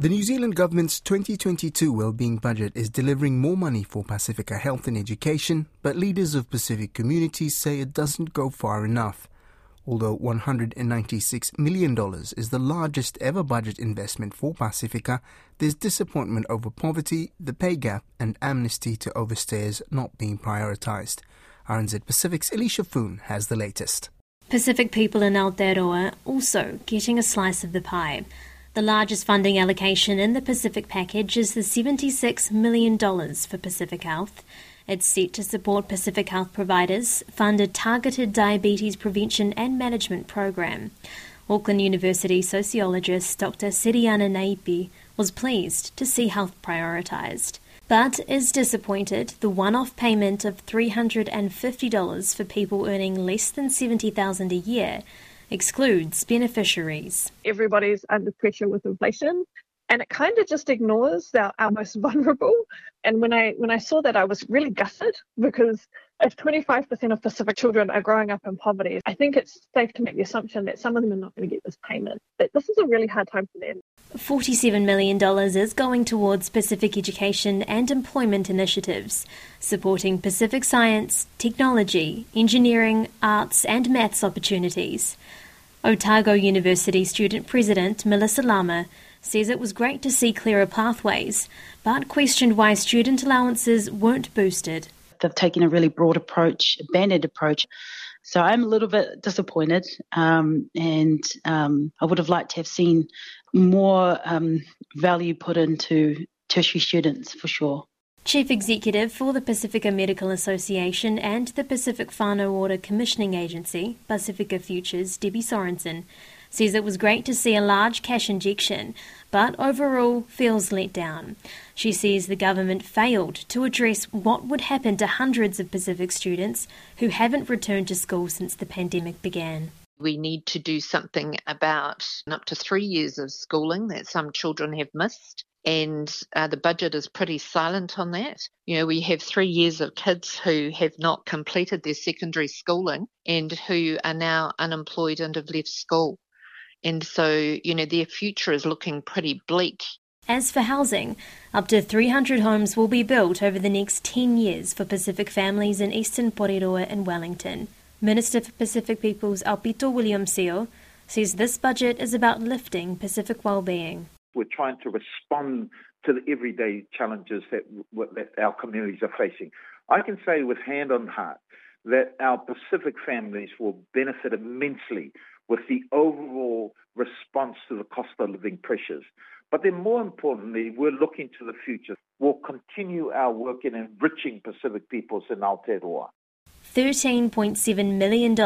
The New Zealand government's 2022 wellbeing budget is delivering more money for Pasifika health and education, but leaders of Pacific communities say it doesn't go far enough. Although $196 million is the largest ever budget investment for Pasifika, there's disappointment over poverty, the pay gap, and amnesty to overstayers not being prioritised. RNZ Pacific's Eleisha Foon has the latest. Pacific people in Aotearoa also getting a slice of the pie. The largest funding allocation in the Pacific package is the $76 million for Pacific Health. It's set to support Pacific Health providers, fund a targeted diabetes prevention and management program. Auckland University sociologist Dr. Sereana Naepi was pleased to see health prioritised, but is disappointed the one-off payment of $350 for people earning less than $70,000 a year excludes beneficiaries. Everybody's under pressure with inflation and it kind of just ignores our, our most vulnerable. And when I when I saw that, I was really gutted because if 25% of Pacific children are growing up in poverty, I think it's safe to make the assumption that some of them are not going to get this payment. But this is a really hard time for them. $47 million is going towards Pacific education and employment initiatives, supporting Pacific science, technology, engineering, arts, and maths opportunities. Otago University student president Melissa Lama says it was great to see clearer pathways, but questioned why student allowances weren't boosted. They've taken a really broad approach, a banded approach. So I'm a little bit disappointed, um, and um, I would have liked to have seen more um, value put into tertiary students for sure. Chief Executive for the Pasifika Medical Association and the Pacific Whānau Ora Commissioning Agency, Pasifika Futures, Debbie Sorensen, says it was great to see a large cash injection, but overall feels let down. She says the government failed to address what would happen to hundreds of Pacific students who haven't returned to school since the pandemic began. We need to do something about up to three years of schooling that some children have missed and uh, the budget is pretty silent on that. You know, we have three years of kids who have not completed their secondary schooling and who are now unemployed and have left school. And so, you know, their future is looking pretty bleak. As for housing, up to 300 homes will be built over the next 10 years for Pacific families in eastern Porirua and Wellington. Minister for Pacific Peoples Aupito William Sio says this budget is about lifting Pacific well-being. We're trying to respond to the everyday challenges that, that our communities are facing. I can say with hand on heart that our Pacific families will benefit immensely with the overall response to the cost of living pressures. But then more importantly, we're looking to the future. We'll continue our work in enriching Pacific peoples in Aotearoa. $13.7 million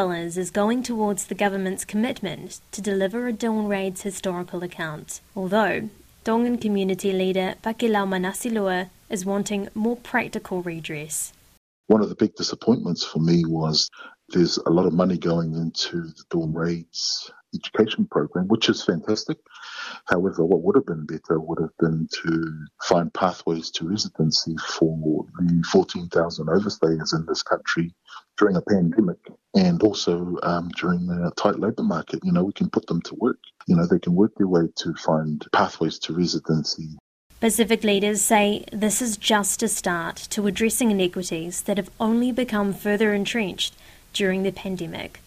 is going towards the government's commitment to deliver a Dawn Raids historical account, although Tongan community leader Pakilau Manase Lua is wanting more practical redress. One of the big disappointments for me was there's a lot of money going into the Dawn Raids education program, which is fantastic. However, what would have been better would have been to find pathways to residency for the 14,000 overstayers in this country during a pandemic and also um, during a tight labour market. You know, we can put them to work. You know, they can work their way to find pathways to residency Pacific leaders say this is just a start to addressing inequities that have only become further entrenched during the pandemic.